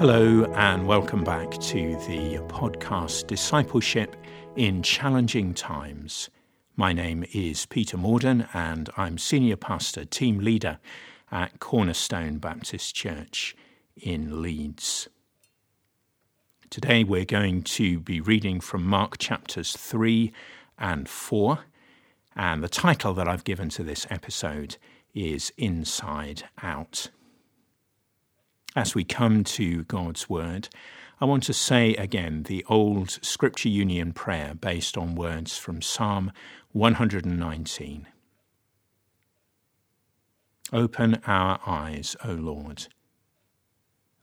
Hello, and welcome back to the podcast Discipleship in Challenging Times. My name is Peter Morden, and I'm Senior Pastor, Team Leader at Cornerstone Baptist Church in Leeds. Today we're going to be reading from Mark chapters 3 and 4, and the title that I've given to this episode is Inside Out. As we come to God's Word, I want to say again the old Scripture Union prayer based on words from Psalm 119. Open our eyes, O Lord,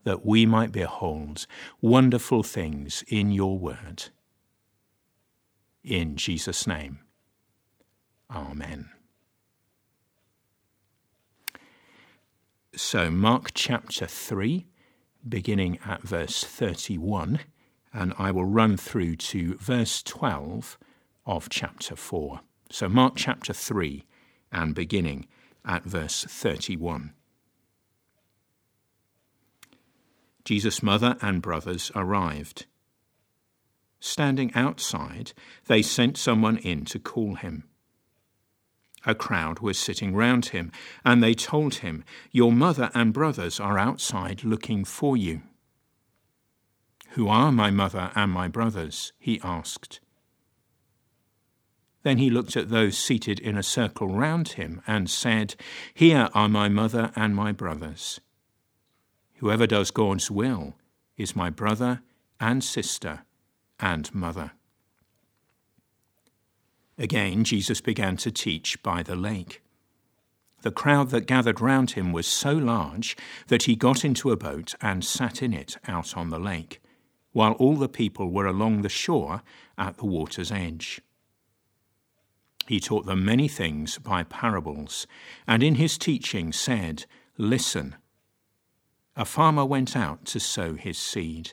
that we might behold wonderful things in your word. In Jesus' name, Amen. So, Mark chapter 3, beginning at verse 31, and I will run through to verse 12 of chapter 4. So, Mark chapter 3, and beginning at verse 31. Jesus' mother and brothers arrived. Standing outside, they sent someone in to call him. A crowd was sitting round him, and they told him, Your mother and brothers are outside looking for you. Who are my mother and my brothers? he asked. Then he looked at those seated in a circle round him and said, Here are my mother and my brothers. Whoever does God's will is my brother and sister and mother. Again, Jesus began to teach by the lake. The crowd that gathered round him was so large that he got into a boat and sat in it out on the lake, while all the people were along the shore at the water's edge. He taught them many things by parables, and in his teaching said, Listen. A farmer went out to sow his seed.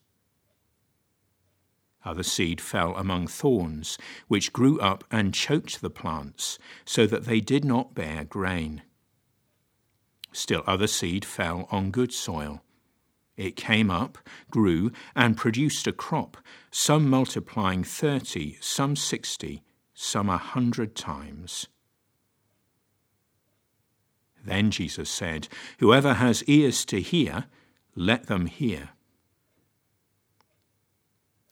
Other seed fell among thorns, which grew up and choked the plants, so that they did not bear grain. Still other seed fell on good soil. It came up, grew, and produced a crop, some multiplying thirty, some sixty, some a hundred times. Then Jesus said, Whoever has ears to hear, let them hear.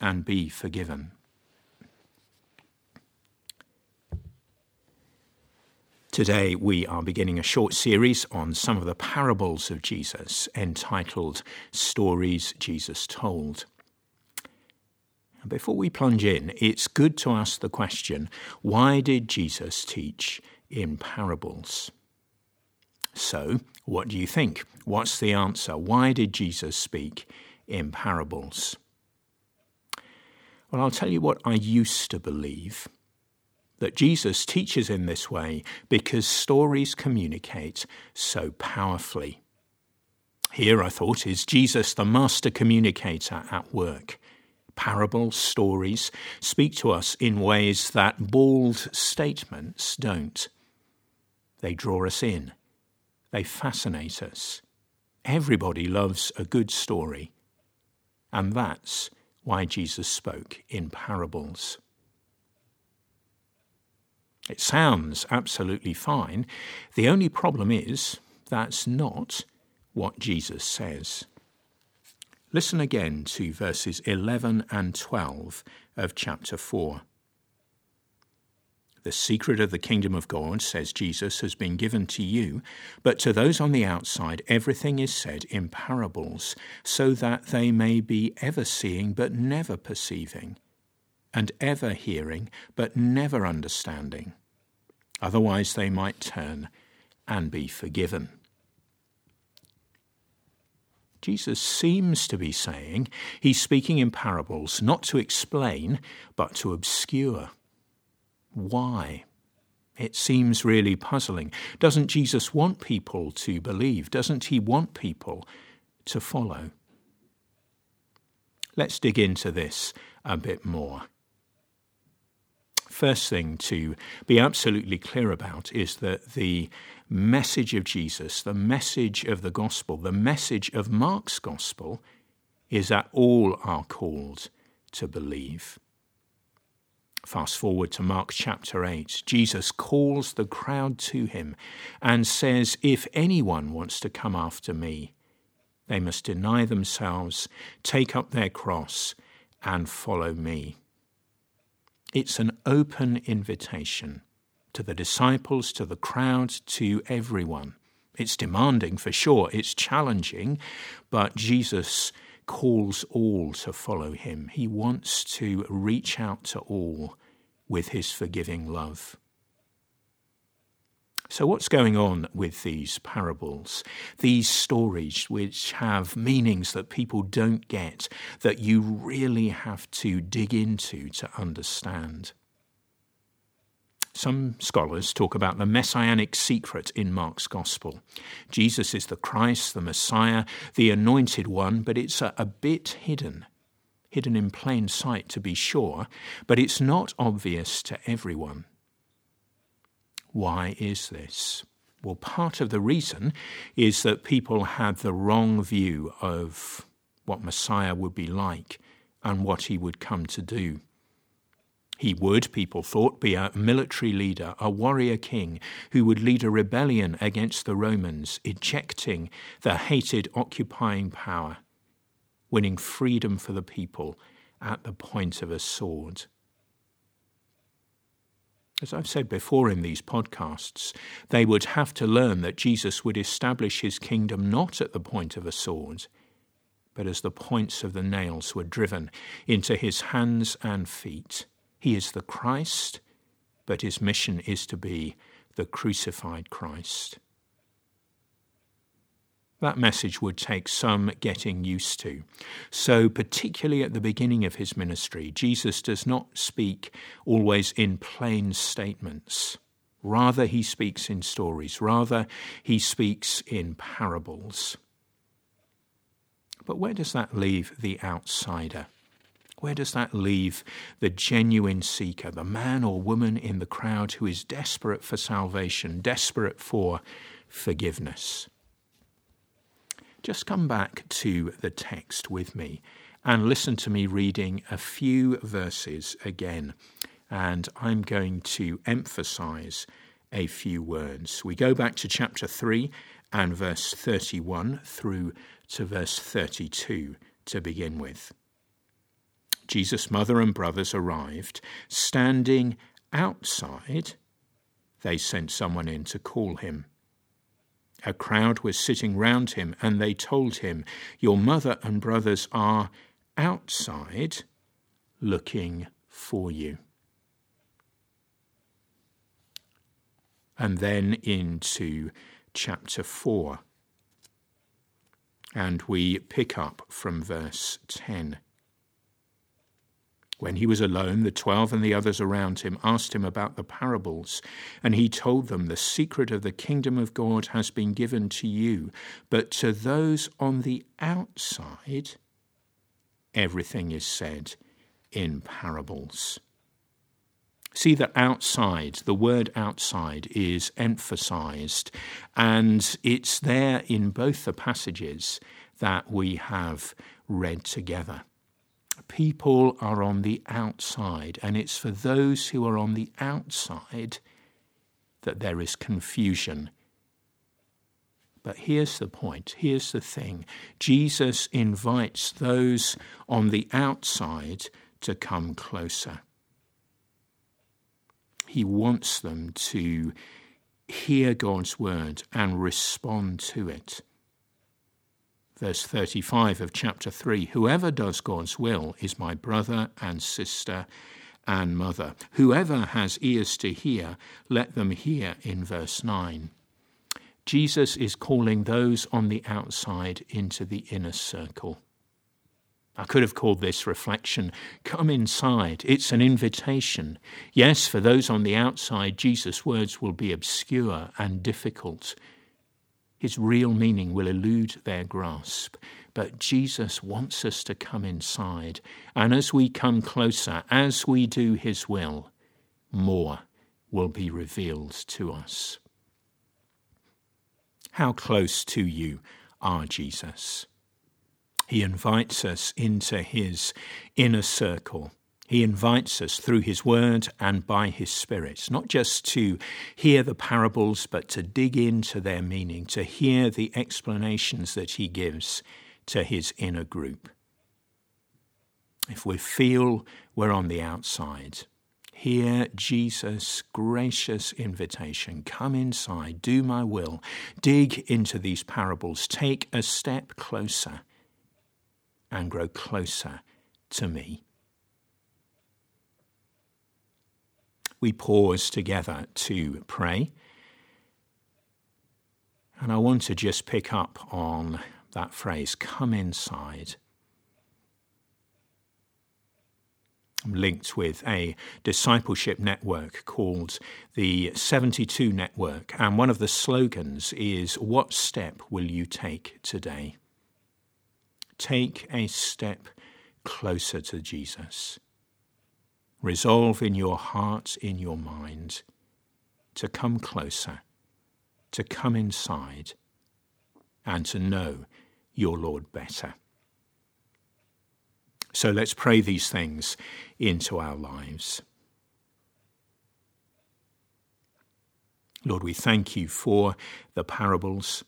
and be forgiven. Today, we are beginning a short series on some of the parables of Jesus entitled Stories Jesus Told. Before we plunge in, it's good to ask the question why did Jesus teach in parables? So, what do you think? What's the answer? Why did Jesus speak in parables? Well, I'll tell you what I used to believe that Jesus teaches in this way because stories communicate so powerfully. Here, I thought, is Jesus, the master communicator at work. Parables, stories speak to us in ways that bald statements don't. They draw us in, they fascinate us. Everybody loves a good story, and that's why Jesus spoke in parables. It sounds absolutely fine. The only problem is that's not what Jesus says. Listen again to verses 11 and 12 of chapter 4, The secret of the kingdom of God, says Jesus, has been given to you, but to those on the outside everything is said in parables, so that they may be ever seeing but never perceiving, and ever hearing but never understanding. Otherwise they might turn and be forgiven. Jesus seems to be saying he's speaking in parables, not to explain, but to obscure. Why? It seems really puzzling. Doesn't Jesus want people to believe? Doesn't he want people to follow? Let's dig into this a bit more. First thing to be absolutely clear about is that the message of Jesus, the message of the gospel, the message of Mark's gospel is that all are called to believe. Fast forward to Mark chapter 8. Jesus calls the crowd to him and says, If anyone wants to come after me, they must deny themselves, take up their cross, and follow me. It's an open invitation to the disciples, to the crowd, to everyone. It's demanding for sure, it's challenging, but Jesus calls all to follow him. He wants to reach out to all with his forgiving love. So, what's going on with these parables? These stories which have meanings that people don't get, that you really have to dig into to understand. Some scholars talk about the messianic secret in Mark's Gospel. Jesus is the Christ, the Messiah, the anointed one, but it's a, a bit hidden. Hidden in plain sight, to be sure, but it's not obvious to everyone. Why is this? Well, part of the reason is that people had the wrong view of what Messiah would be like and what he would come to do. He would, people thought, be a military leader, a warrior king who would lead a rebellion against the Romans, ejecting the hated occupying power, winning freedom for the people at the point of a sword. As I've said before in these podcasts, they would have to learn that Jesus would establish his kingdom not at the point of a sword, but as the points of the nails were driven into his hands and feet he is the Christ, but his mission is to be the crucified Christ. That message would take some getting used to. So, particularly at the beginning of his ministry, Jesus does not speak always in plain statements. Rather, he speaks in stories. Rather, he speaks in parables. But where does that leave the outsider? Where does that leave the genuine seeker, the man or woman in the crowd who is desperate for salvation, desperate for forgiveness? Just come back to the text with me and listen to me reading a few verses again. And I'm going to emphasize a few words. We go back to chapter 3 and verse 31 through to verse 32 to begin with. Jesus' mother and brothers arrived, standing outside, they sent someone in to call him. A crowd was sitting round him, and they told him, Your mother and brothers are outside looking for you. And then into chapter 4. And we pick up from verse 10. When he was alone, the twelve and the others around him asked him about the parables, and he told them, The secret of the kingdom of God has been given to you, but to those on the outside, everything is said in parables. See that outside, the word outside is emphasized, and it's there in both the passages that we have read together people are on the outside, and it's for those who are on the outside that there is confusion. But here's the point, here's the thing Jesus invites those on the outside to come closer. He wants them to hear God's word and respond to it. Verse 35 of chapter 3 Whoever does God's will is my brother and sister and mother. Whoever has ears to hear, let them hear in verse 9. Jesus is calling those on the outside into the inner circle. I could have called this reflection, Come inside. It's an invitation. Yes, for those on the outside, Jesus' words will be obscure and difficult. His real meaning will elude their grasp. But Jesus wants us to come inside. And as we come closer, as we do His will, more will be revealed to us. How close to you are Jesus? He invites us into his inner circle. He invites us through his word and by his spirit, not just to hear the parables, but to dig into their meaning, to hear the explanations that he gives to his inner group. If we feel we're on the outside, hear Jesus' gracious invitation come inside, do my will, dig into these parables, take a step closer and grow closer to me. We pause together to pray. And I want to just pick up on that phrase come inside. I'm linked with a discipleship network called the 72 Network, and one of the slogans is What step will you take today? take a step closer to Jesus. Resolve in your heart, in your mind, to come closer, to come inside, and to know your Lord better. So let's pray these things into our lives. Lord, we thank you for the parables.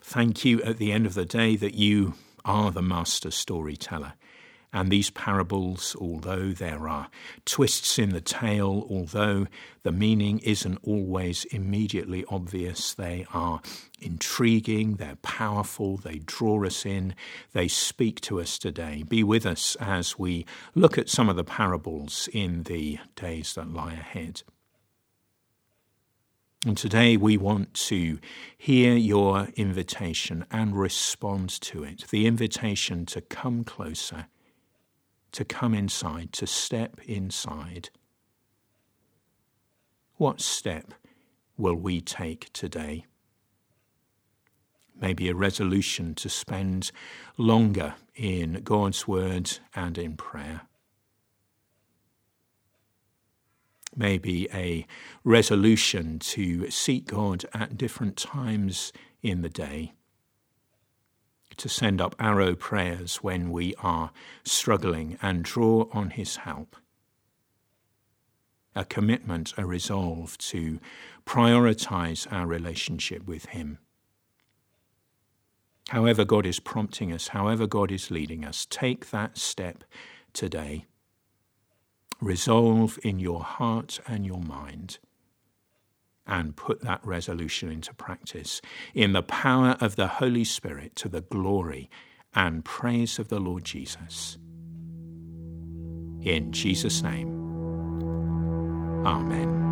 Thank you at the end of the day that you are the master storyteller. And these parables, although there are twists in the tale, although the meaning isn't always immediately obvious, they are intriguing, they're powerful, they draw us in, they speak to us today. Be with us as we look at some of the parables in the days that lie ahead. And today we want to hear your invitation and respond to it the invitation to come closer, to come inside, to step inside. What step will we take today? Maybe a resolution to spend longer in God's Word and in prayer maybe a resolution to seek God at different times in the day, to send up arrow prayers when we are struggling and draw on His help. A commitment, a resolve to prioritize our relationship with Him. However, God is prompting us, however, God is leading us, take that step today resolve in your heart and your mind and put that resolution into practice in the power of the Holy Spirit to the glory and praise of the Lord Jesus. In Jesus' name, Amen.